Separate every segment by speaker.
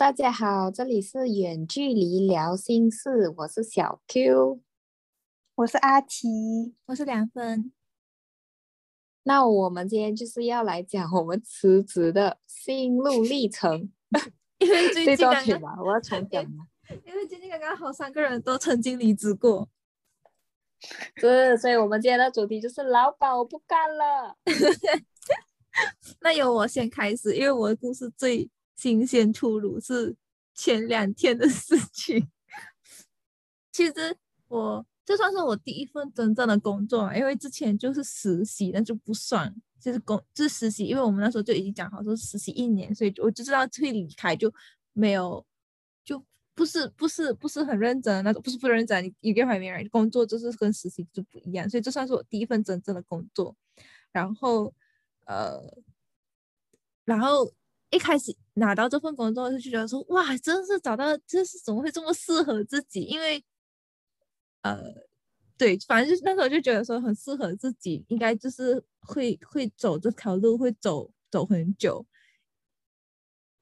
Speaker 1: 大家好，这里是远距离聊心事，我是小 Q，
Speaker 2: 我是阿奇，
Speaker 3: 我是梁芬。
Speaker 1: 那我们今天就是要来讲我们辞职的心路历程。
Speaker 3: 因为最近刚刚，
Speaker 1: 我要重讲吗？
Speaker 3: 因为最近刚刚好三个人都曾经离职过，
Speaker 1: 是，所以我们今天的主题就是老板我不干了。
Speaker 3: 那由我先开始，因为我的故事最新鲜出炉，是前两天的事情。其实我这算是我第一份真正的工作，因为之前就是实习，那就不算，就是工就是实习，因为我们那时候就已经讲好说实习一年，所以我就知道会离开，就没有就不是不是不是很认真那种，不是不认真，你一个外面人工作就是跟实习就不一样，所以这算是我第一份真正的工作，然后。呃，然后一开始拿到这份工作就觉得说，哇，真是找到，这是怎么会这么适合自己？因为，呃，对，反正就是那时候就觉得说很适合自己，应该就是会会走这条路，会走走很久，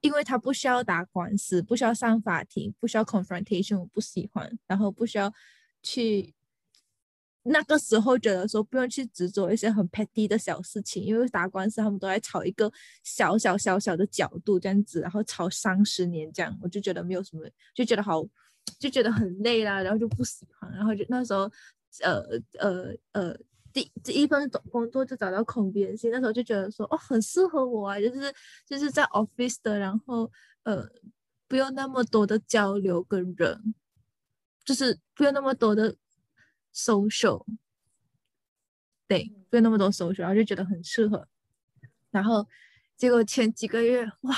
Speaker 3: 因为他不需要打官司，不需要上法庭，不需要 confrontation，我不喜欢，然后不需要去。那个时候觉得说不用去执着一些很 petty 的小事情，因为打官司他们都在吵一个小小小小的角度这样子，然后吵三十年这样，我就觉得没有什么，就觉得好，就觉得很累啦，然后就不喜欢，然后就那时候，呃呃呃，第第一份工作就找到空边性，那时候就觉得说哦很适合我啊，就是就是在 office 的，然后呃不用那么多的交流跟人，就是不用那么多的。social，对，不用那么多 social，然后就觉得很适合。然后结果前几个月，哇，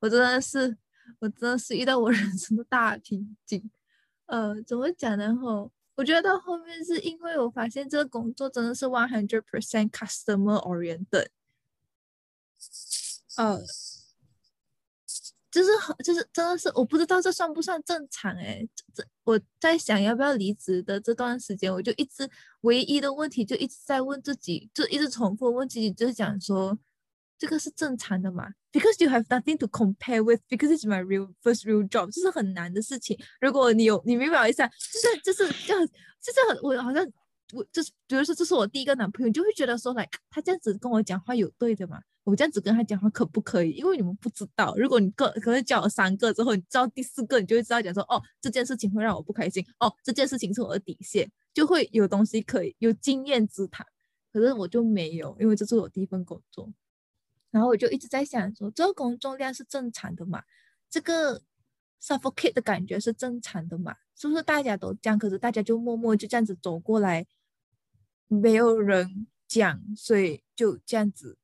Speaker 3: 我真的是，我真的是遇到我人生的大瓶颈。呃，怎么讲呢？后我觉得到后面是因为我发现这个工作真的是 one hundred percent customer oriented。呃。就是很，就是真的是，我不知道这算不算正常哎。这我在想要不要离职的这段时间，我就一直唯一的问题就一直在问自己，就一直重复问自己，就是讲说这个是正常的嘛？Because you have nothing to compare with, because it's my real first real job，这是很难的事情。如果你有，你明白我一下，就是就是就就是很，我好像我就是比如说这是我第一个男朋友，就会觉得说来他这样子跟我讲话有对的吗？我这样子跟他讲话可不可以？因为你们不知道，如果你个可能教了三个之后，你知道第四个，你就会知道讲说，哦，这件事情会让我不开心，哦，这件事情是我的底线，就会有东西可以有经验之谈。可是我就没有，因为这是我第一份工作，然后我就一直在想说，这个工作量是正常的嘛？这个 suffocate 的感觉是正常的嘛？是不是大家都这样？可是大家就默默就这样子走过来，没有人讲，所以就这样子。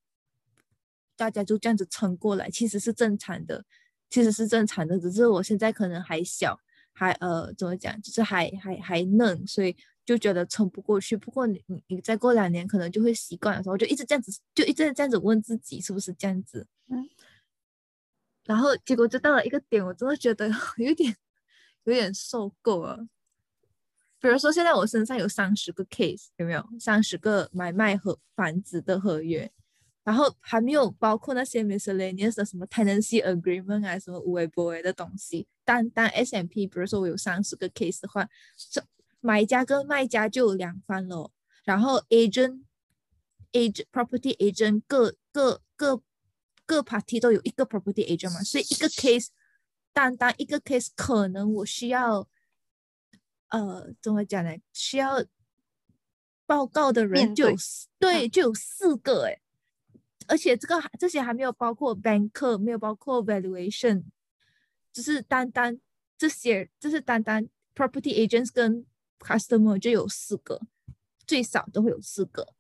Speaker 3: 大家就这样子撑过来，其实是正常的，其实是正常的。只是我现在可能还小，还呃怎么讲，就是还还还嫩，所以就觉得撑不过去。不过你你你再过两年，可能就会习惯的时候，就一直这样子，就一直这样子问自己是不是这样子。嗯。然后结果就到了一个点，我真的觉得 有点有点受够了。比如说现在我身上有三十个 case，有没有三十个买卖和房子的合约？然后还没有包括那些 miscellaneous 的什么 tenancy agreement 啊，什么无微不微的东西。单单 S M P，比如说我有三十个 case 的话，这买家跟卖家就有两方了。然后 agent agent property agent 各各各各 party 都有一个 property agent 嘛，所以一个 case 单单一个 case 可能我需要呃怎么讲呢？需要报告的人就对就有四个哎。而且这个还这些还没有包括 banker，没有包括 valuation，只是单单这些，就是单单 property agents 跟 customer 就有四个，最少都会有四个。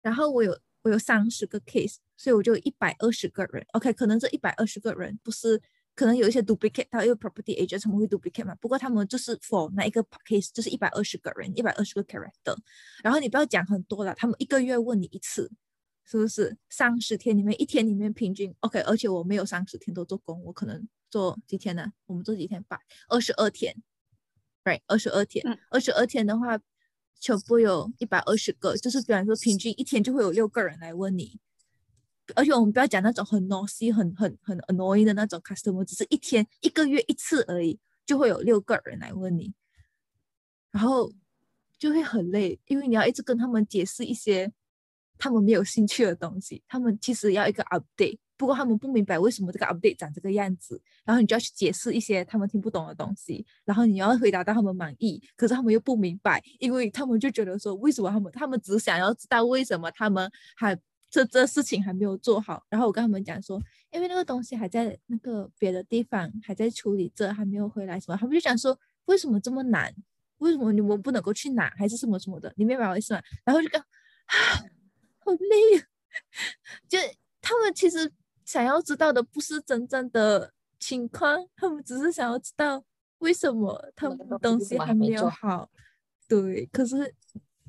Speaker 3: 然后我有我有三十个 case，所以我就一百二十个人。OK，可能这一百二十个人不是，可能有一些 duplicate，他因为 property agent 他们会 duplicate 嘛。不过他们就是 for 那一个 case，就是一百二十个人，一百二十个 character。然后你不要讲很多了，他们一个月问你一次。是不是三十天里面一天里面平均 OK？而且我没有三十天都做工，我可能做几天呢？我们做几天吧？二十二天，right？二十二天，二十二天的话，全部有一百二十个，就是比方说平均一天就会有六个人来问你，而且我们不要讲那种很 noisy、很很很 annoying 的那种 customer，只是一天一个月一次而已，就会有六个人来问你，然后就会很累，因为你要一直跟他们解释一些他们没有兴趣的东西，他们其实要一个 update，不过他们不明白为什么这个 update 长这个样子，然后你就要去解释一些他们听不懂的东西，然后你要回答到他们满意，可是他们又不明白，因为他们就觉得说为什么他们他们只想要知道为什么他们还这这事情还没有做好，然后我跟他们讲说，因为那个东西还在那个别的地方还在处理这还没有回来什么，他们就讲说为什么这么难，为什么你们不能够去拿还是什么什么的，你明白我意思吗？然后就跟 好累啊，就他们其实想要知道的不是真正的情况，他们只是想要知道为什么他们的东西还没有好。对，可是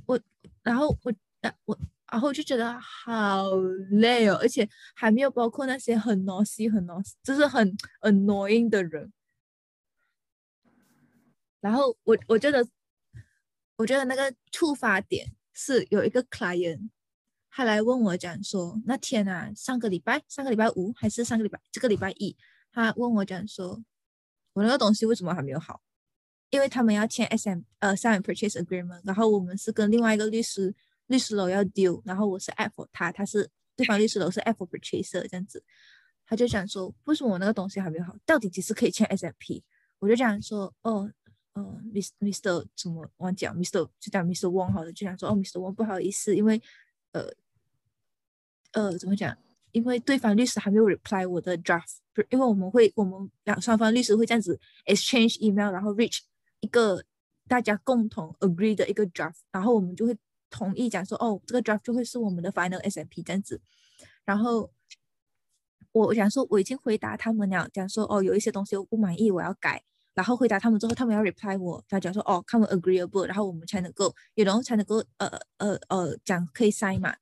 Speaker 3: 我，然后我，呃我，然后就觉得好累哦，而且还没有包括那些很 noisy、很 noisy，就是很 annoying 的人。然后我我觉得，我觉得那个触发点是有一个 client，他来问我讲说，那天啊，上个礼拜，上个礼拜五还是上个礼拜这个礼拜一，他问我讲说，我那个东西为什么还没有好？因为他们要签 S M 呃 sell and purchase agreement，然后我们是跟另外一个律师律师楼要 deal，然后我是 app for 他，他是对方律师楼是 app for purchaser 这样子，他就讲说，为什么我那个东西还没有好？到底几时可以签 S M P？我就讲说，哦。呃，Mr. Mr. 怎么忘讲？Mr. 就讲 Mr. Wong 好了，就讲说哦，Mr. Wong 不好意思，因为呃呃怎么讲？因为对方律师还没有 reply 我的 draft，因为我们会我们两双方律师会这样子 exchange email，然后 reach 一个大家共同 agree 的一个 draft，然后我们就会同意讲说哦，这个 draft 就会是我们的 final SMP 这样子。然后我讲说我已经回答他们了，讲说哦有一些东西我不满意，我要改。然后回答他们之后，他们要 reply 我，他讲说哦，他们 agreeable，然后我们才能够，然后才能够呃呃呃讲可以 sign 嘛。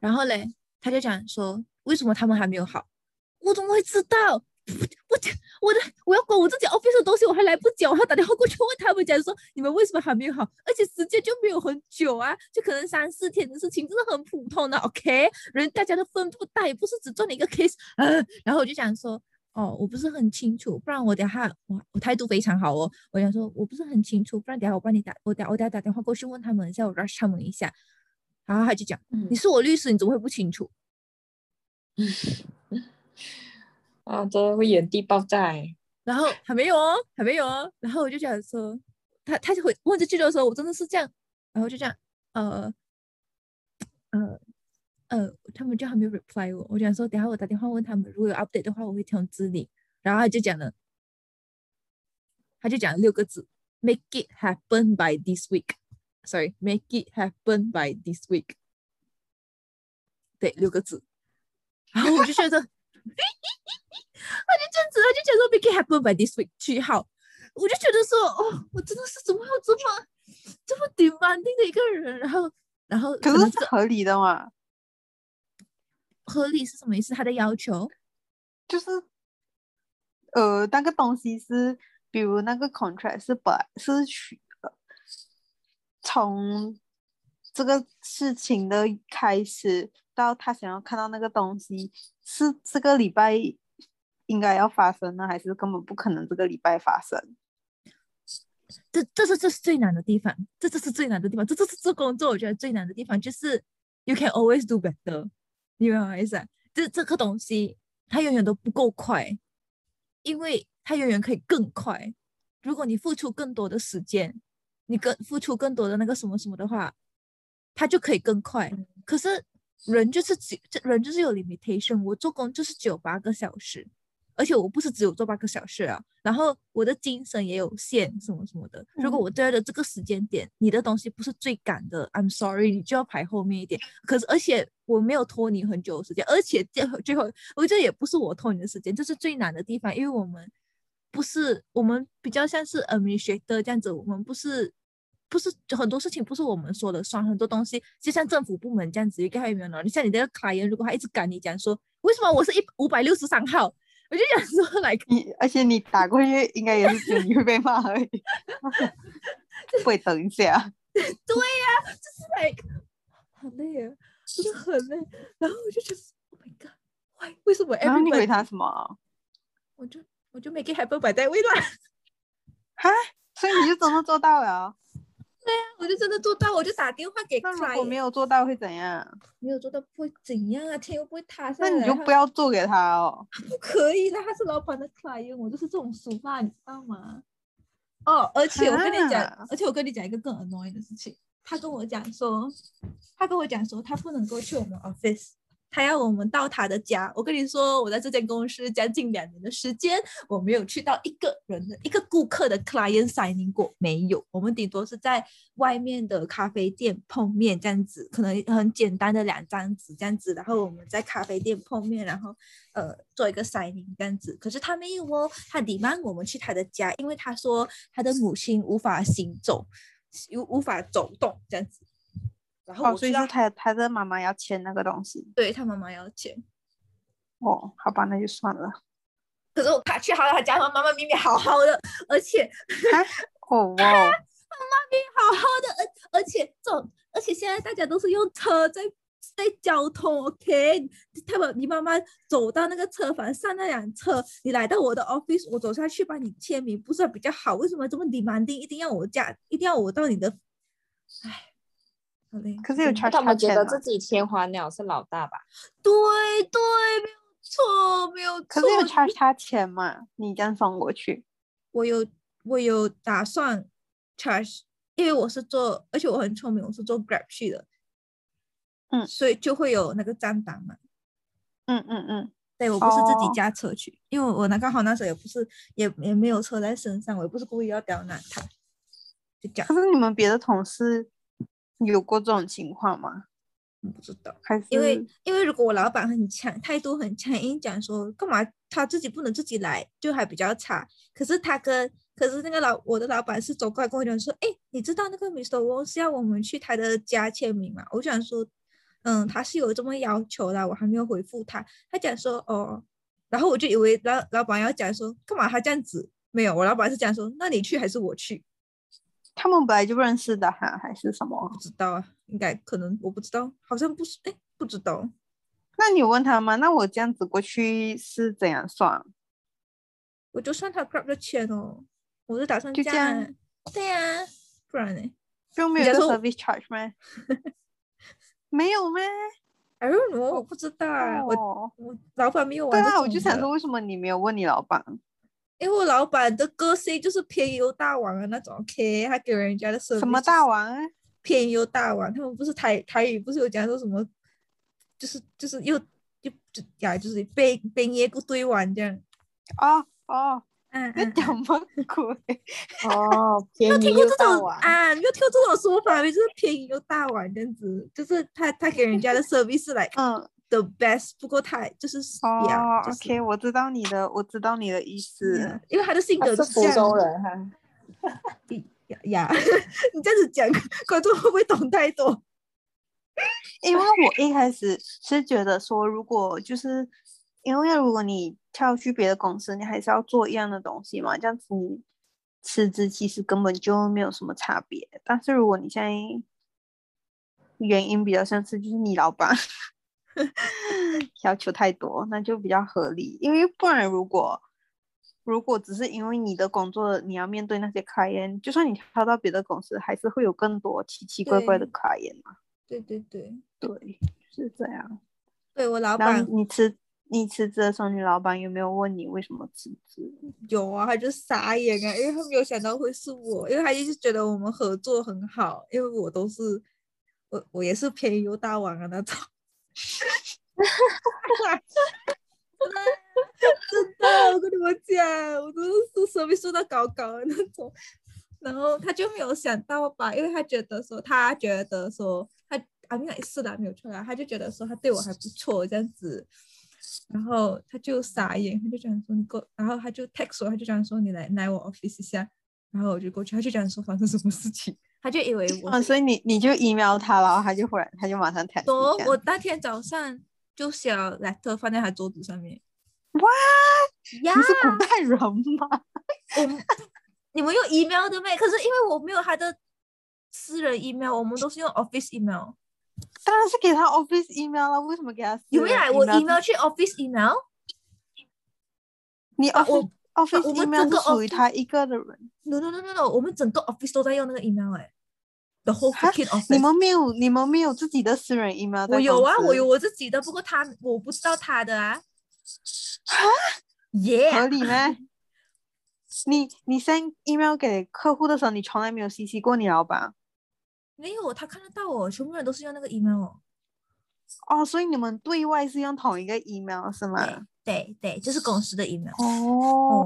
Speaker 3: 然后嘞，他就讲说为什么他们还没有好？我怎么会知道？我我的我要管我自己 office 的东西，我还来不及，我还打电话过去问他们，讲说你们为什么还没有好？而且时间就没有很久啊，就可能三四天的事情，真的很普通的。OK，人大家的分不大，也不是只做了一个 case。嗯，然后我就讲说。哦，我不是很清楚，不然我等下我我态度非常好哦。我想说，我不是很清楚，不然等下我帮你打，我等我等下打电话过去问他们一下，我 rush 他们一下。然后他就讲，你是我律师，你怎么会不清楚？
Speaker 1: 啊，真的会原地爆炸。
Speaker 3: 然后还没有哦，还没有哦。然后我就讲说，他他就会问这句的时候，我真的是这样，然后就这样，呃，呃。呃，他们就还没有 reply 我，我想说，等下我打电话问他们，如果有 update 的话，我会通知你。然后他就讲了，他就讲了六个字：make it happen by this week。Sorry，make it happen by this week。对，六个字。然后我就觉得，他就这样子，他就讲说 make it happen by this week。句号，我就觉得说，哦，我真的是怎么有这么这么 demanding 的一个人？然后，然后
Speaker 2: 可是是合理的嘛？
Speaker 3: 合理是什么意思？他的要求
Speaker 2: 就是，呃，那个东西是，比如那个 contract 是本是取从这个事情的开始到他想要看到那个东西，是这个礼拜应该要发生呢，还是根本不可能这个礼拜发生？
Speaker 3: 这这是这是最难的地方，这这是最难的地方，这这是做工作我觉得最难的地方，就是 you can always do better。你明白我意思？这这个东西它永远都不够快，因为它永远可以更快。如果你付出更多的时间，你更付出更多的那个什么什么的话，它就可以更快。可是人就是只人就是有 limitation，我做工就是只有八个小时。而且我不是只有做八个小时啊，然后我的精神也有限，什么什么的。如果我对的这个时间点，你的东西不是最赶的，I'm sorry，你就要排后面一点。可是，而且我没有拖你很久的时间，而且最后最后，我觉得也不是我拖你的时间，这是最难的地方，因为我们不是我们比较像是 administrator 这样子，我们不是不是很多事情不是我们说了算，很多东西就像政府部门这样子，一个还有没有呢？你像你那个卡爷，如果他一直赶你讲说，为什么我是一五百六十三号？我就想说，来
Speaker 2: 你，而且你打过去，应该也是只有你会被骂而已，不 会等一下。
Speaker 3: 对呀，就是 like 好累啊，就是很很累，然后我就觉得，Oh my god，why 为什么
Speaker 2: 然后你？回他什么？
Speaker 3: 我就我就没给 happy birthday 啦，
Speaker 2: 哈，所以你就真的做到了。
Speaker 3: 我就真的做到，我就打电话给
Speaker 2: 那如果没有做到会怎样？
Speaker 3: 没有做到不会怎样啊，天又不会塌下来，
Speaker 2: 那你就不要做给他哦。
Speaker 3: 不可以的，他是老板的 client，我就是这种俗话，你知道吗？哦，而且我跟你讲
Speaker 2: 哈，
Speaker 3: 而且我跟你讲一个更 annoying 的事情，他跟我讲说，他跟我讲说，他不能够去我们 office，他要我们到他的家。我跟你说，我在这间公司将近两年的时间，我没有去到一个人的一个顾客的 client signing 过，没有。我们顶多是在外面的咖啡店碰面这样子，可能很简单的两张纸这样子，然后我们在咖啡店碰面，然后呃做一个 signing 这样子。可是他没有哦，他 demand 我们去他的家，因为他说他的母亲无法行走，无无法走动这样子。然后
Speaker 2: 哦，
Speaker 3: 我知道
Speaker 2: 所以是他他的妈妈要签那个东西。
Speaker 3: 对他妈妈要签，
Speaker 2: 哦，好吧，那就算了。
Speaker 3: 可是我他去他他家，他妈妈明明好好的，而且
Speaker 2: 哈，哦 哇哦，
Speaker 3: 好好的，而而且这种，而且现在大家都是用车在在交通，OK？他们你妈妈走到那个车房上那辆车，你来到我的 office，我走下去帮你签名，不是比较好？为什么这么 demanding？一定要我家，一定要我到你的？唉，
Speaker 2: 可是有
Speaker 3: 真的
Speaker 2: charge
Speaker 1: 他
Speaker 2: 他钱啊
Speaker 1: 们觉得自己签还了是老大吧？
Speaker 3: 对对，没有错，没有错。
Speaker 2: 可是有他钱嘛？你这样送过去，
Speaker 3: 我有我有打算 charge，因为我是做，而且我很聪明，我是做 Grab 去的，
Speaker 2: 嗯
Speaker 3: 所以就会有那个账单嘛。
Speaker 2: 嗯嗯嗯，
Speaker 3: 对我不是自己
Speaker 2: 哦
Speaker 3: 驾车去，因为我那刚好那时候也不是也也没有车在身上，我也不是故意要刁难他，就这样
Speaker 2: 可，是你们别的同事有过这种情况吗？
Speaker 3: 不知道。
Speaker 2: 还是
Speaker 3: 因为因为如果我老板很强，态度很强硬，讲说干嘛他自己不能自己来，就还比较差。可是他跟可是那个老我的老板是走过来跟我讲说，哎，你知道那个 Mr. Wong 是要我们去他的家签名吗？我想说，嗯，他是有这么要求的，我还没有回复他。他讲说，哦，然后我就以为老老板要讲说干嘛他这样子，没有，我老板是讲说，那你去还是我去？
Speaker 2: 他们本来就认识的哈，还是什么
Speaker 3: 不？知道啊，应该可能我不知道，好像不是，哎，不知道。
Speaker 2: 那你有问他吗？那我这样子过去是怎样算？
Speaker 3: 我就算他 Grab 的钱哦，我就打算
Speaker 2: 就
Speaker 3: 这样对呀、不然呢
Speaker 2: 就没有 service charge 吗？没有吗
Speaker 3: ？？I don't know，我不知道啊。我
Speaker 2: 哦，
Speaker 3: 我老板没有
Speaker 2: 对啊，我就想说，为什么你没有问你老板？
Speaker 3: 因为我老板的个性就是偏优大王的那种，OK，他给人家的 service
Speaker 2: 什么大王啊？
Speaker 3: 偏优大王，他们不是台台语不是有讲说什么，就是就是又就就呀，就是被被捏个对完这样。
Speaker 2: 哦哦，
Speaker 3: 嗯嗯，
Speaker 2: 你讲乜鬼？
Speaker 1: 哦，没有
Speaker 3: 听过这。种啊？没有听过这种说法没？就是便宜又大碗这样子，就是他他给人家的 service 是 like
Speaker 2: 嗯，
Speaker 3: the best，不过太就是呀、
Speaker 2: 哦
Speaker 3: 就是
Speaker 2: ，OK，我知道你的，我知道你的意思。
Speaker 3: 呀因为他的性格
Speaker 1: 是福州人哈，
Speaker 3: 呀呀，你这样子讲，观众会不会懂太多？
Speaker 2: 因为我一开始是觉得说，如果就是因为如果你跳去别的公司，你还是要做一样的东西嘛，这样子你辞职其实根本就没有什么差别。但是如果你现在原因比较像是就是你老板要求太多，那就比较合理。因为不然如果如果只是因为你的工作你要面对那些 client，就算你跳到别的公司，还是会有更多奇奇怪怪的
Speaker 3: 对
Speaker 2: client 嘛。
Speaker 3: 对对对，
Speaker 2: 对，是这样。
Speaker 3: 对我老板
Speaker 2: 你辞你辞职的时候，你老板有没有问你为什么辞职？
Speaker 3: 有啊，他就傻眼啊，因为他没有想到会是我，因为他一直觉得我们合作很好，因为我都是我我也是便宜又大王的那种。真的，我跟你们讲，我都是手臂瘦到高高的那种。然后他就没有想到吧，因为他觉得说，他觉得说，他啊，没有是的，没有错啦，他就觉得说他对我还不错这样子，然后他就傻眼，他就讲说你过，然后他就 text 我，他就讲说你来来我 office 一下，然后我就过去，他就讲说发生什么事情，他就以为我
Speaker 2: 啊，所以你你就 email 他，然后他就忽然他就马上这样
Speaker 3: 我那天早上就写了 letter 放在他桌子上面。
Speaker 2: 哇，
Speaker 3: 呀
Speaker 2: 你是古代人吗？
Speaker 3: 你们用 email 的没？可是因为我没有他的私人 email，我们都是用 office email。
Speaker 2: 当然是给他 office email 了，为什么给他私人
Speaker 3: 有没有来我 email？email 去 office email？
Speaker 2: 你
Speaker 3: 啊我
Speaker 2: office office email 是属于他一个的人
Speaker 3: ，No no no no no，我们整个 office 都在用那个 email 哎，the whole。
Speaker 2: 你们没有你们没有自己的私人 email 在
Speaker 3: 我有啊，我有我自己的，不过他我不知道他的啊。
Speaker 2: 合
Speaker 3: Yeah，
Speaker 2: 理吗？你你 send email 给客户的时候，你从来没有 CC 过你老板
Speaker 3: 没有，他看得到我，全部人都是用那个 email 哦。
Speaker 2: 哦，所以你们对外是用同一个 email 是吗？
Speaker 3: 对对，就是公司的 email。
Speaker 2: 哦，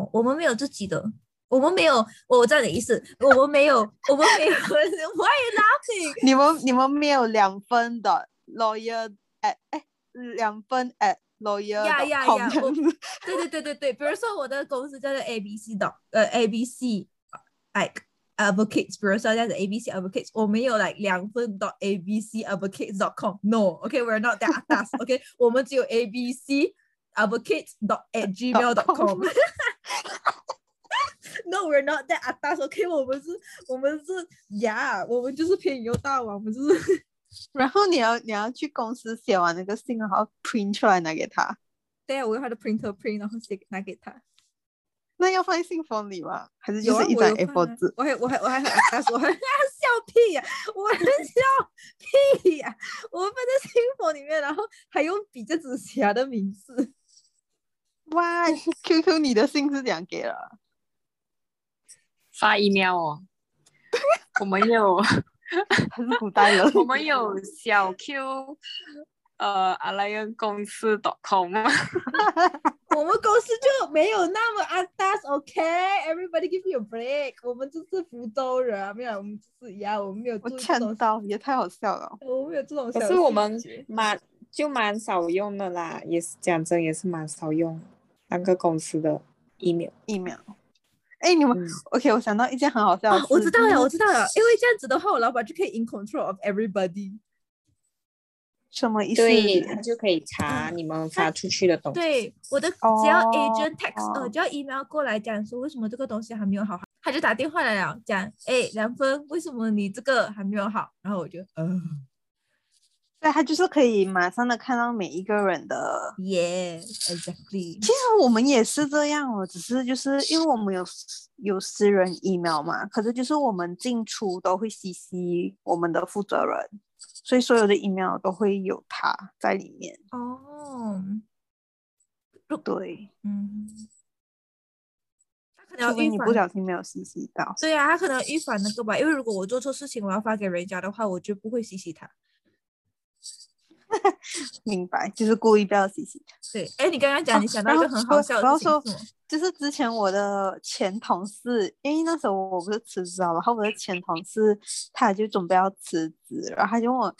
Speaker 3: 哦，我们没有自己的，我们没有，我知道你的意思，我们没有，我们没有。Why are you laughing？
Speaker 2: 你们你们没有两分的 lawyer at 哎两分 at lawyer
Speaker 3: 呀呀呀对对对对对，比如说我的公司叫做 ABC 的，呃，ABC like advocates，比如说叫做 ABC advocates，我没有 like 两分 dot ABC advocates dot com，no，OK，we're、not that atas，OK，、我们只有 ABC advocates dot at gmail dot com。No, we're not that atas. OK，我们是，我们是，Yeah，我们就是偏右大王，我们就是
Speaker 2: 然后你要你要去公司写完那个信，然后 print 出来拿给他，
Speaker 3: 对啊，我用他的 printer print，然后写拿给他。
Speaker 2: 那要放在信封里吗？还是就是一张
Speaker 3: 我有放
Speaker 2: A4
Speaker 3: 啊
Speaker 2: 纸？
Speaker 3: 我还我还我还很他说 笑屁呀、我很笑屁呀、我放在信封里面，然后还用笔在纸写他的名字。
Speaker 2: 哇，QQ 你的信是怎样给了？
Speaker 1: 发 email 哦。我们有
Speaker 2: 还是古代人？
Speaker 1: 我们有小 Q，呃，阿莱恩公司 .com，
Speaker 3: 我们公司就没有那么 a d a s OK，everybody、give me a break。我们就是福州人啊，没有，我们就是一样，我们没有
Speaker 2: 我
Speaker 3: 注意这种
Speaker 2: 呛，到，也太好笑了。
Speaker 3: 我们有这种小
Speaker 1: 可是我们蛮就蛮少用的啦，也是讲真也是蛮少用那个公司的 email。
Speaker 2: email。哎，你们、
Speaker 1: 嗯
Speaker 2: OK？我想到一件很好笑的
Speaker 3: 啊
Speaker 2: 事，，
Speaker 3: 我知道了，我知道了，因为这样子的话，我老板就可以 in control of everybody。
Speaker 2: 什么意思？
Speaker 1: 对，他就可以查你们发出去的东西。
Speaker 3: 对，我的只要
Speaker 2: 哦
Speaker 3: agent text，、呃，
Speaker 2: 哦
Speaker 3: 只要 email 过来讲说为什么这个东西还没有好，他就打电话来了，讲，哎，梁芬，为什么你这个还没有好？然后我就，呃
Speaker 2: 对，他就是可以马上的看到每一个人的。
Speaker 3: ，yes，exactly，
Speaker 2: 其实我们也是这样哦，只是就是因为我们有有私人 email 嘛，可是就是我们进出都会 CC 我们的负责人，所以所有的 email 都会有他在里面。
Speaker 3: 哦，
Speaker 2: 对，
Speaker 3: 嗯，他可能要
Speaker 2: 除非你不小心没有 CC 到。
Speaker 3: 对啊，他可能预防那个吧，因为如果我做错事情，我要发给人家的话，我就不会 CC 他。
Speaker 2: 明白，就是故意不要 CC 他。
Speaker 3: 对，哎，你刚刚讲
Speaker 2: 哦
Speaker 3: 你想到一个很好笑的事情
Speaker 2: 我要说？就是之前我的前同事，因为那时候我不是辞职了，然后我的前同事他就准备要辞职，然后他就问我，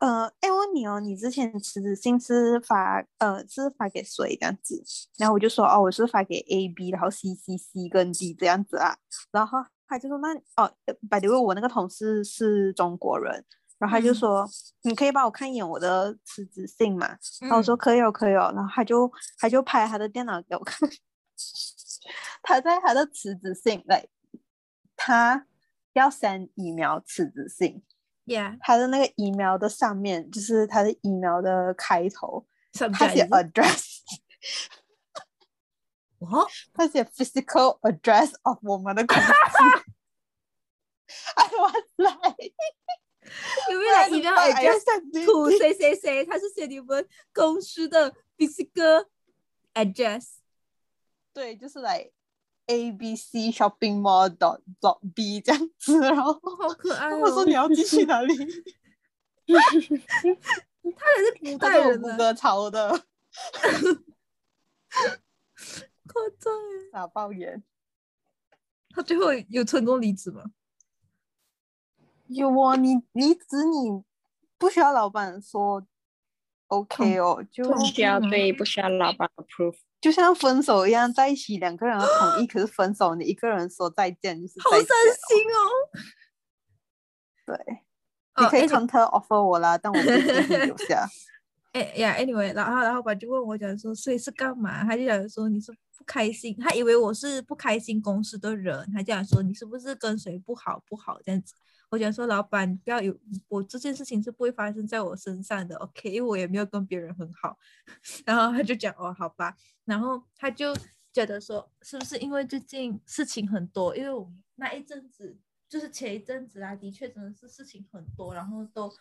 Speaker 2: 呃，哎，我问你哦，你之前辞职信是发呃是发给谁这样子？然后我就说哦，我是发给 A、B，然后 C、C、C 跟 D 这样子啊，然后他就说那哦，by the way，我那个同事是中国人。然后他就
Speaker 3: 嗯
Speaker 2: 说：“你可以帮我看一眼我的辞职信嘛？”然后我
Speaker 3: 嗯
Speaker 2: 说可以哦，可以哦。然后他就他就拍他的电脑给我看，他在他的辞职信来，他要 send email 辞职信
Speaker 3: ，，Yeah，
Speaker 2: 他的那个 email 的上面就是他的 email 的开头，他写 address，
Speaker 3: 哦，
Speaker 2: 他写 physical address of 我们的公司。I was like，
Speaker 3: 因为来 email address
Speaker 2: 图
Speaker 3: 图谁谁谁，他是写你们公司的 physical address。
Speaker 2: 对，就是来 A B C shopping mall dot dot B 这样子，然后
Speaker 3: 好可爱哦！
Speaker 2: 我说你要寄去哪里？
Speaker 3: 他也是古代人呢，
Speaker 2: 谷歌抄的，
Speaker 3: 夸张耶！
Speaker 2: 傻爆眼。
Speaker 3: 他最后有成功离职吗？
Speaker 2: 有啊，你你指你不需要老板说 OK 哦，就
Speaker 1: 不需要
Speaker 3: 嗯
Speaker 1: 对，不需要老板 approve。
Speaker 2: 就像分手一样，在一起两个人要同意，可是分手你一个人说再见就是
Speaker 3: 好伤。心哦！
Speaker 2: 对，
Speaker 3: 哦
Speaker 2: 你可以
Speaker 3: 哎
Speaker 2: counter offer 我啦，但我不一定会留下。
Speaker 3: 哎呀，anyway，然后然后老板就问我讲说，所以是干嘛？他就讲说你是不开心，他以为我是不开心公司的人，他就讲说你是不是跟谁不好不好这样子。我讲说，老板，不要有我这件事情是不会发生在我身上的，OK？因为我也没有跟别人很好。然后他就讲，哦，好吧。然后他就觉得说，是不是因为最近事情很多？因为我那一阵子，就是前一阵子啊，的确真的是事情很多，然后都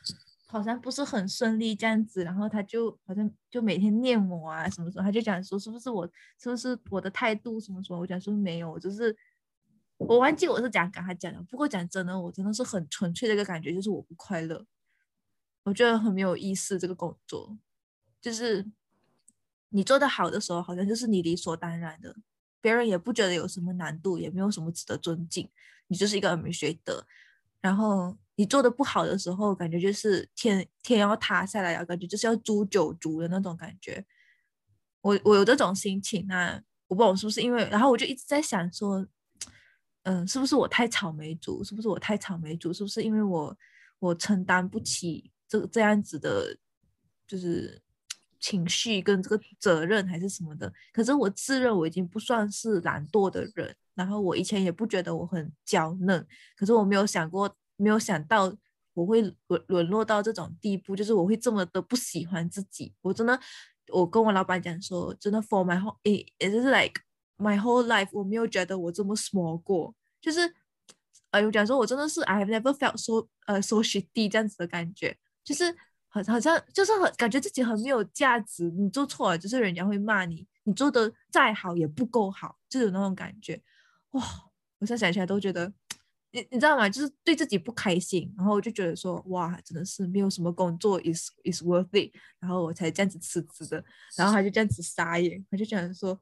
Speaker 3: 好像不是很顺利这样子。然后他就好像就每天念我啊，什么什么，他就讲说，是不是我，是不是我的态度什么什么？我讲说没有，就是。我忘记我是讲跟他讲的，不过讲真的，我真的是很纯粹的一个感觉，就是我不快乐，我觉得很没有意思。这个工作就是你做的好的时候，好像就是你理所当然的，别人也不觉得有什么难度，也没有什么值得尊敬，你就是一个没学的。然后你做的不好的时候，感觉就是天天要塌下来了，感觉就是要诛九族的那种感觉。我我有这种心情啊，我不懂是不是因为，然后我就一直在想说。嗯，是不是我太草莓族？是不是我太草莓族？是不是因为我我承担不起这这样子的，就是情绪跟这个责任还是什么的？可是我自认我已经不算是懒惰的人，然后我以前也不觉得我很娇嫩，可是我没有想过，没有想到我会沦沦落到这种地步，就是我会这么的不喜欢自己。我真的，我跟我老板讲说，真的 for my whole，也也就是 like。My whole life，我没有觉得我这么 small 过，就是，哎，我讲说，我真的是 I have never felt so 呃 so shitty 这样子的感觉，就是好好像就是很感觉自己很没有价值，你做错了就是人家会骂你，你做的再好也不够好，就有那种感觉，哇！我现在想起来都觉得，你你知道吗？就是对自己不开心，然后我就觉得说，哇，真的是没有什么工作 is is worth it，然后我才这样子辞职的，然后他就这样子傻眼，他就讲说。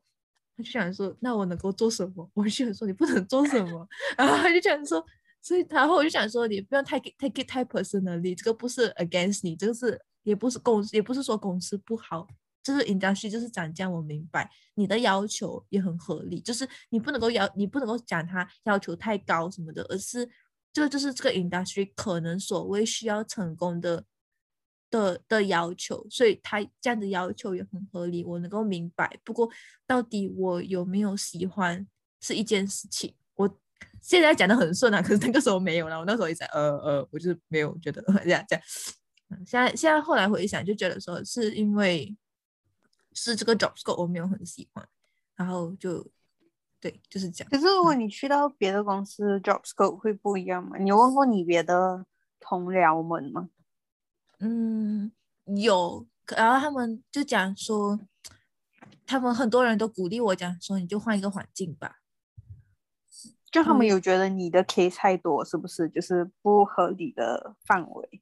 Speaker 3: 他就想说，那我能够做什么？我就想说，你不能做什么。然后他就想说，所以然后我就想说，你不要太 take it 太 personally，这个不是 against 你，这个是也不是公，也不是说公司不好，就是 industry 就是涨价，我明白你的要求也很合理，就是你不能够要，你不能够讲他要求太高什么的，而是这个就是这个 industry 可能所谓需要成功的。的的要求，所以他这样的要求也很合理，我能够明白。不过，到底我有没有喜欢是一件事情。我现在讲的很顺啊，可是那个时候没有了。我那时候也在呃呃，我就是没有觉得这样 这样。现在现在后来回想，就觉得说是因为是这个 job scope 我没有很喜欢，然后就对，就是这样。
Speaker 2: 可是如果你去到别的公司，job scope 会不一样吗？你有问过你别的同僚们吗？
Speaker 3: 嗯，有，然后他们就讲说，他们很多人都鼓励我讲说，你就换一个环境吧。
Speaker 2: 就他们有觉得你的 K 太多，是不是？就是不合理的范围，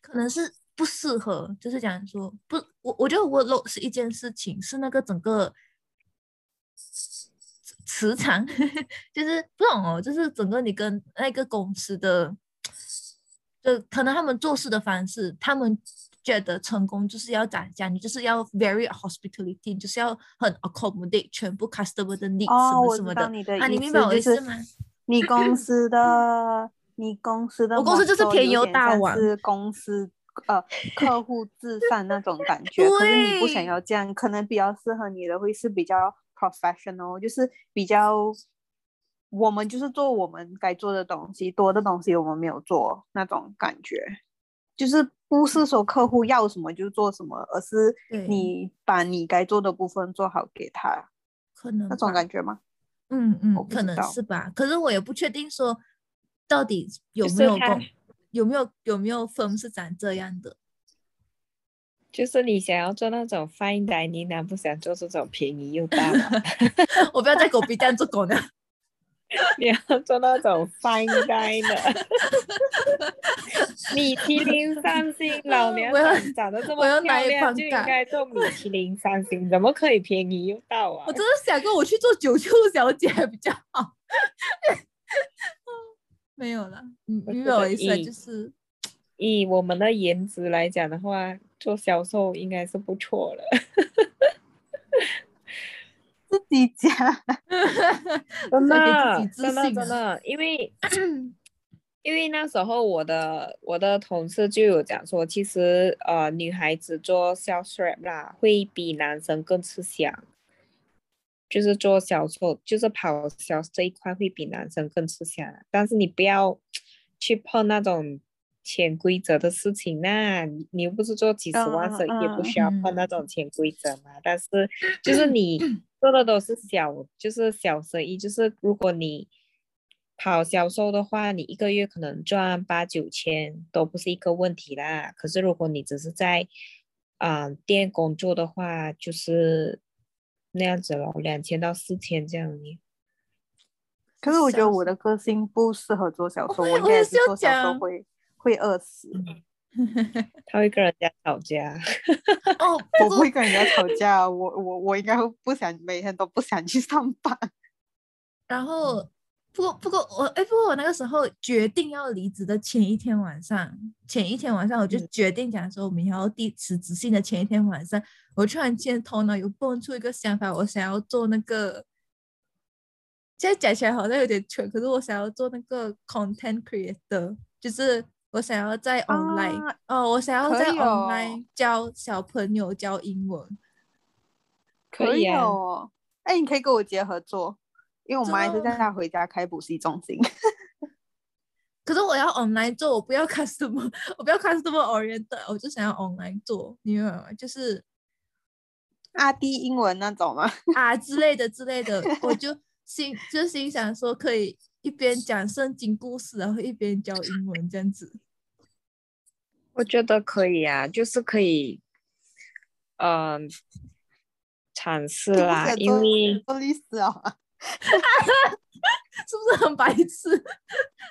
Speaker 3: 可能是不适合。就是讲说，不，我我觉得我 low 是一件事情，是那个整个磁场，就是不懂哦，就是整个你跟那个公司的。就可能他们做事的方式，他们觉得成功就是要涨价，你就是要 very hospitality，就是要很 accommodate 全部 customer 的 needs 什么什么的。啊，你明白我意思吗？
Speaker 2: 你公司的，你公司的，
Speaker 3: 我公司就是偏油大王，
Speaker 2: 是公司呃客户至上那种感觉。可是你不想要这样，可能比较适合你的会是比较 professional，就是比较。我们就是做我们该做的东西，多的东西我们没有做，那种感觉，就是不是说客户要什么就做什么，而是你把你该做的部分做好给他，
Speaker 3: 可能
Speaker 2: 那种感觉吗？
Speaker 3: 嗯嗯，可能是吧。可是我也不确定说到底有没有工，有没有有没有分是长这样的。
Speaker 1: 就是你想要做那种 fine dining，那不想做这种便宜又大。
Speaker 3: 我不要在狗逼蛋做狗呢。
Speaker 1: 你要做那种 fine dining 的，米其林三星，老娘长得这么漂亮，就应该做米其林三星，怎么可以便宜又到啊？
Speaker 3: 我真的想过我去做九舅小姐比较好。没有了，嗯，没有意思，就是
Speaker 1: 以我们的颜值来讲的话，做销售应该是不错了。
Speaker 2: 自己讲，
Speaker 1: 真的，真的，真的，因为 因为那时候我的我的同事就有讲说，其实呃，女孩子做销售啦，会比男生更吃香，就是做销售，就是跑销这一块会比男生更吃香。但是你不要，去碰那种潜规则的事情，那你你又不是做几十万生意，也不需要碰那种潜规则嘛。但是就是你 做的都是小，就是小生意，就是如果你跑销售的话，你一个月可能赚八九千都不是一个问题啦。可是如果你只是在啊店工作的话，就是那样子了，两千到四千这样。
Speaker 2: 可是我觉得我的个性不适合做销售，我应该是做销售会会饿死。
Speaker 1: 他会跟人家吵架。
Speaker 3: 哦，
Speaker 2: 我 不会跟人家吵架，我我我应该会不想每天都不想去上班。
Speaker 3: 然后，不过不过我哎，不过我那个时候决定要离职的前一天晚上，前一天晚上我就决定讲说我们要递辞职信的前一天晚上，我突然间头脑有蹦出一个想法，我想要做那个。现在讲起来好像有点蠢，可是我想要做那个 content creator，就是我想要在 online 哦，我想要在 online 教小朋友教英文，
Speaker 1: 可以
Speaker 2: 哦。哎，你可以跟我结合做，因为我妈一直在他回家开补习中心。
Speaker 3: 可是我要 online 做，我不要 customer，我不要 customer oriented，我就想要 online 做，你明白吗？就是
Speaker 2: 阿 D 英文那种吗？
Speaker 3: 啊之类的之类的，我就。心就心想说，可以一边讲圣经故事，然后一边教英文这样子。
Speaker 1: 我觉得可以啊，就是可以，嗯，尝试啦，因为
Speaker 2: 做律师啊，
Speaker 3: 是不是很白痴？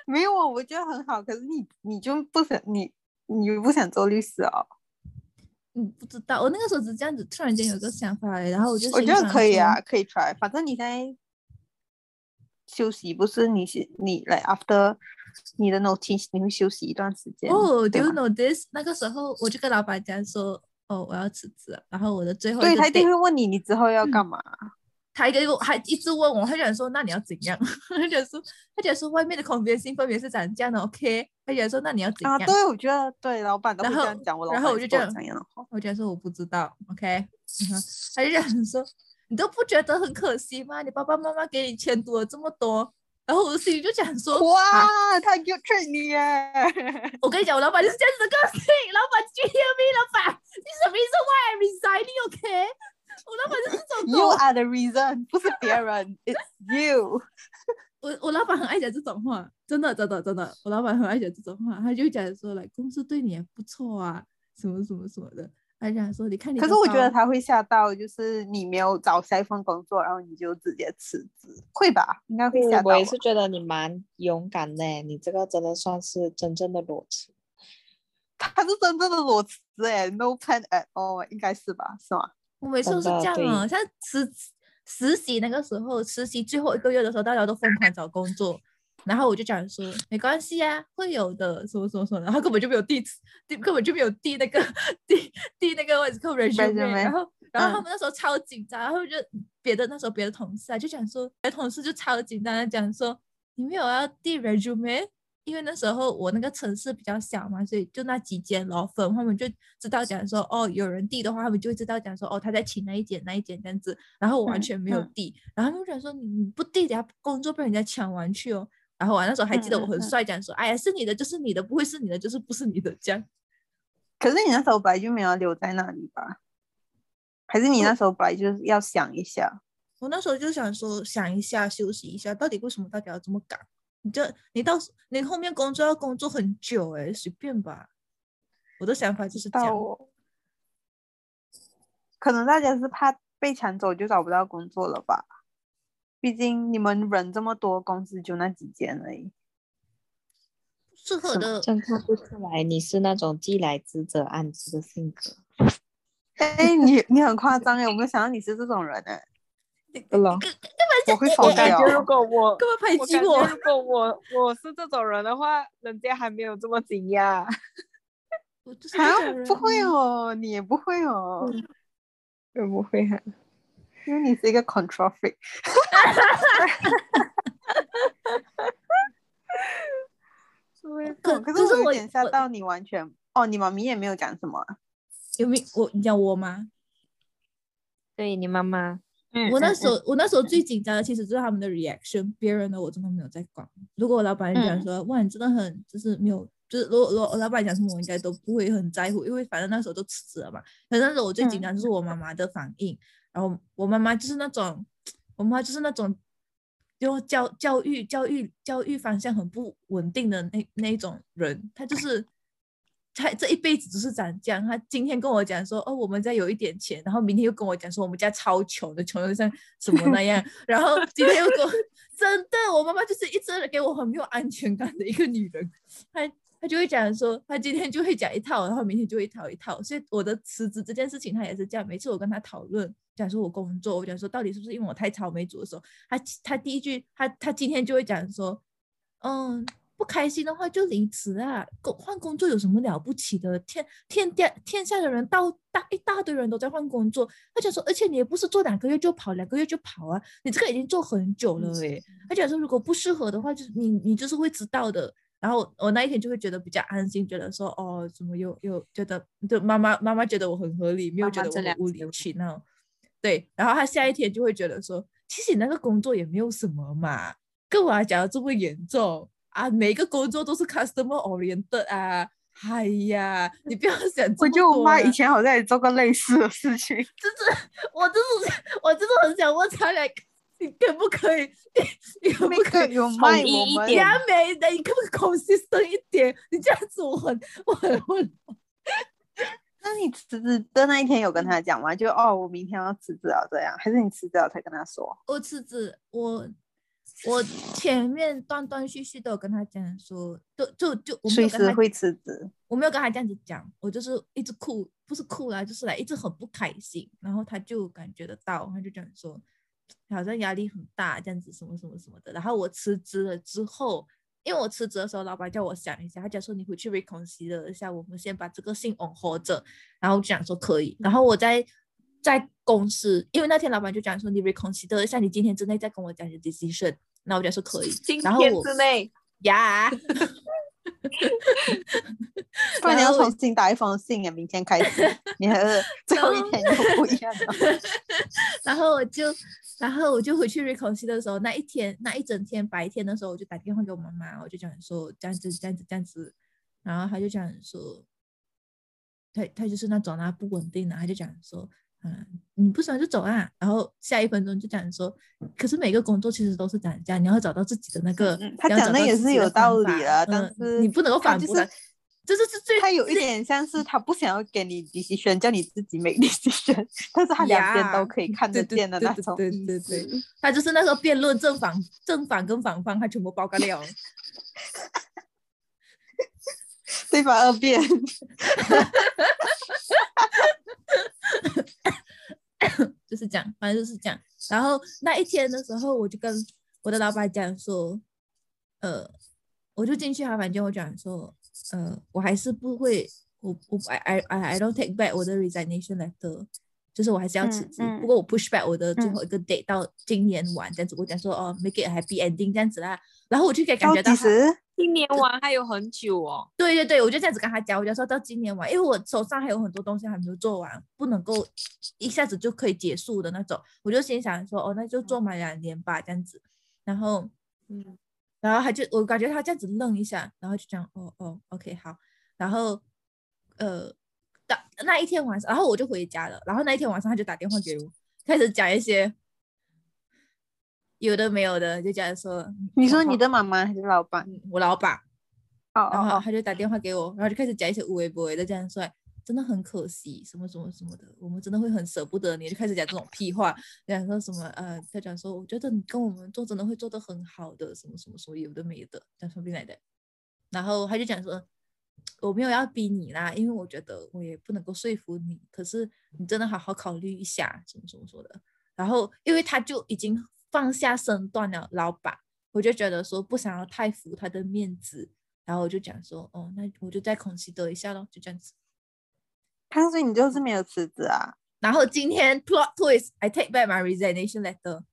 Speaker 2: 没有啊，我觉得很好。可是你你就不想你你不想做律师哦？
Speaker 3: 嗯，不知道。我那个时候只是这样子，突然间有个想法，然后我就
Speaker 2: 我觉得可以啊，可以 try。反正你现在。休息不是你是你来 after 你的 notice 你会休息一段时间
Speaker 3: 哦，Do you know this？那个时候我就跟老板讲说，哦，我要辞职。然后我的最后
Speaker 2: 对他一定会问你，你之后要干嘛？
Speaker 3: 他一个还一直问我，他讲说，那你要怎样？他讲说，他讲说外面的空间性分别是长这样的，OK？他讲说，那你要怎样？
Speaker 2: 啊，对，我觉得对，老板都会这样讲。
Speaker 3: 我
Speaker 2: 然
Speaker 3: 后我就这样，
Speaker 2: 我
Speaker 3: 讲说我不知道，OK？他就讲说。你都不觉得很可惜吗？你爸爸妈妈给你钱多了这么多，然后我的心里就讲说：
Speaker 2: 哇，他有劝你耶！
Speaker 3: 我跟你讲，我老板就是这样子的个性。老板，you hear me？老板，你什么意思？Why I'm resigning？OK？我老板就是这种。
Speaker 2: You are the reason，不是别人，It's you。
Speaker 3: 我我老板很爱讲这种话，真的真的真的，我老板很爱讲这种话，他就讲说来公司对你也不错啊，什么什么什么的。还想说，你看你，
Speaker 2: 可是我觉得他会吓到，就是你没有找下一份工作，然后你就直接辞职，会吧？应该会吓到。
Speaker 1: 我也是觉得你蛮勇敢的，你这个真的算是真正的裸辞。
Speaker 2: 他是真正的裸辞哎，no plan at all，应该是吧？是吗？
Speaker 3: 我每次都是这样啊，像实实习那个时候，实习最后一个月的时候，大家都疯狂找工作。然后我就讲说没关系啊，会有的，什么什么什么，然后根本就没有递递，根本就没有递那个递递那个位置扣 resume，然后然后他们那时候超紧张，然后就别的那时候别的同事啊就讲说，别的同事就超紧张的讲说，你没有要递 resume，因为那时候我那个城市比较小嘛，所以就那几间老粉，他们就知道讲说，哦有人递的话，他们就会知道讲说，哦他在请那一间那一间这样子，然后我完全没有递，然后他们就讲说，你不递，等下工作被人家抢完去哦。然后我那时候还记得我很帅，讲说：“哎呀，是你的就是你的，不会是你的就是不是你的。”这样。
Speaker 2: 可是你那时候本来就没有留在那里吧？还是你那时候本来就是要想一下？
Speaker 3: 我那时候就想说，想一下，休息一下，到底为什么大家要这么赶？你这你到你后面工作要工作很久哎，随便吧。我的想法就是这样。
Speaker 2: 可能大家是怕被抢走就找不到工作了吧？毕竟你们人这么多，公司就那几间而已。
Speaker 3: 适合的，
Speaker 1: 真看不出来你是那种既来之则安之的性格。
Speaker 2: 哎，你你很夸张哎，我没有想到你是这种人哎。
Speaker 1: 对了，
Speaker 2: 我会
Speaker 1: 我感觉如果我，
Speaker 3: 根本排挤我？
Speaker 1: 如果我我是这种人的话，人家还没有这么惊讶。
Speaker 3: 啊，
Speaker 2: 不会哦，你也不会哦，
Speaker 1: 也不会哈。
Speaker 2: 因为你是一个 control freak，可可是我有点吓到你，完全哦，你妈咪也没有讲什么，
Speaker 3: 有没我你讲我吗？
Speaker 1: 对你妈妈，
Speaker 3: 我那时候我那时候最紧张的其实就是他们的 reaction，别人的我真的没有在管。如果我老板讲说哇你真的很就是没有，就是如果如果我老板讲什么我应该都不会很在乎，因为反正那时候都辞职了嘛。可那时候我最紧张就是我妈妈的反应，然后我妈妈就是那种，我妈就是那种，就教教育教育教育方向很不稳定的那那一种人，她就是。她这一辈子只是长这样。她今天跟我讲说，哦，我们家有一点钱，然后明天又跟我讲说，我们家超穷的，穷的像什么那样。然后今天又跟我，真的，我妈妈就是一直给我很没有安全感的一个女人。她她就会讲说，他今天就会讲一套，然后明天就会套一套。所以我的辞职这件事情，他也是这样。每次我跟他讨论，讲说我工作，我讲说到底是不是因为我太草莓族的时候，他他第一句，他他今天就会讲说，嗯。不开心的话就离职啊！工换工作有什么了不起的？天天天天下的人，到大一大堆人都在换工作。他讲说，而且你也不是做两个月就跑，两个月就跑啊！你这个已经做很久了诶。他讲说，如果不适合的话，就是你你就是会知道的。然后我那一天就会觉得比较安心，觉得说哦，怎么又又觉得就妈妈妈妈觉得我很合理，没有觉得我无理取闹。对，然后他下一天就会觉得说，其实那个工作也没有什么嘛，跟我讲的这么严重。啊，每个工作都是 customer oriented 啊！哎呀，你不要想
Speaker 2: 我觉得我妈以前好像也做过类似的事情。
Speaker 3: 就是我就是我真的很想问他俩，你可不可以？你 可不可以
Speaker 2: 统
Speaker 3: 一一点？美的，你可不可以 consistent 一点？你这样子我很我很混。
Speaker 2: 那你辞职的那一天有跟他讲吗？就哦，我明天要辞职了这样，还是你辞职了才跟他说？
Speaker 3: 我辞职，我。我前面断断续续都有跟他讲说，就就就我
Speaker 2: 随时会辞职，
Speaker 3: 我没有跟他这样子讲，我就是一直哭，不是哭啦，就是来一直很不开心，然后他就感觉得到，他就这样说好像压力很大这样子，什么什么什么的。然后我辞职了之后，因为我辞职的时候，老板叫我想一下，他讲说你回去 reconsider 一下，我们先把这个信 on hold 着，然后就讲说可以。然后我在在公司，因为那天老板就讲说你 reconsider 一下，你今天之内再跟我讲你的 decision。那我就说可以，
Speaker 1: 今天之内
Speaker 3: 呀，
Speaker 2: 不然你要重新打一封信啊！明天开始，你还是最后一天又不一样了。
Speaker 3: 然后我就，然后我就回去 recon 的时候，那一天那一整天白天的时候，我就打电话给我妈妈，我就讲说这样子这样子这样子，然后他就讲说，他他就是那种啊不稳定的，他就讲说。嗯，你不喜欢就走啊。然后下一分钟就讲说，可是每个工作其实都是涨价，你要找到自己的那个。
Speaker 2: 他讲的也是有道理啊，但是
Speaker 3: 你不能够反驳
Speaker 2: 他。
Speaker 3: 这是是最
Speaker 2: 他有一点像是他不想要给你 decision，叫你自己 make decision，但是他两边都可以看得见的那种。
Speaker 3: 对对对，他就是那时候辩论正反正反跟反方，他全部包干了。
Speaker 2: 对方二辩。
Speaker 3: 就是这样，反正就是这样。然后那一天的时候，我就跟我的老板讲说，呃，我就进去他房间，我讲说，呃，我还是不会，我我 I I I don't take back 我的 resignation letter，就是我还是要辞职。不过我 push back 我的最后一个 date 到今年晚这样子。我讲说，哦，make it happy ending 这样子啦。然后我就可以感觉到。
Speaker 1: 今年完还有很久哦。
Speaker 3: 对对对，我就这样子跟他讲，我就说到今年完，因为我手上还有很多东西还没有做完，不能够一下子就可以结束的那种。我就心想说，哦，那就做满两年吧，这样子。然后，嗯，然后他就，我感觉他这样子愣一下，然后就讲，哦哦，OK，好。然后，呃，打那一天晚上，然后我就回家了。然后那一天晚上他就打电话给我，开始讲一些。有的没有的，就讲说，
Speaker 2: 你说你的妈妈还是老板？
Speaker 3: 我老板。
Speaker 2: 哦
Speaker 3: 然后他就打电话给我，然后就开始讲一些无微不微的这样说，真的很可惜，什么什么什么的，我们真的会很舍不得你，就开始讲这种屁话，讲说什么呃，他讲说，我觉得你跟我们做真的会做得很好的，什么什么什么有的没的，讲说不来的。然后他就讲说，我没有要逼你啦，因为我觉得我也不能够说服你，可是你真的好好考虑一下，什么什么说的。然后因为他就已经。放下身段了，老板，我就觉得说不想要太服他的面子，然后我就讲说，哦，那我就再空息得一下咯，就这样子。
Speaker 2: 他说你就是没有辞职啊？
Speaker 3: 然后今天 plot twist，I take back my resignation letter。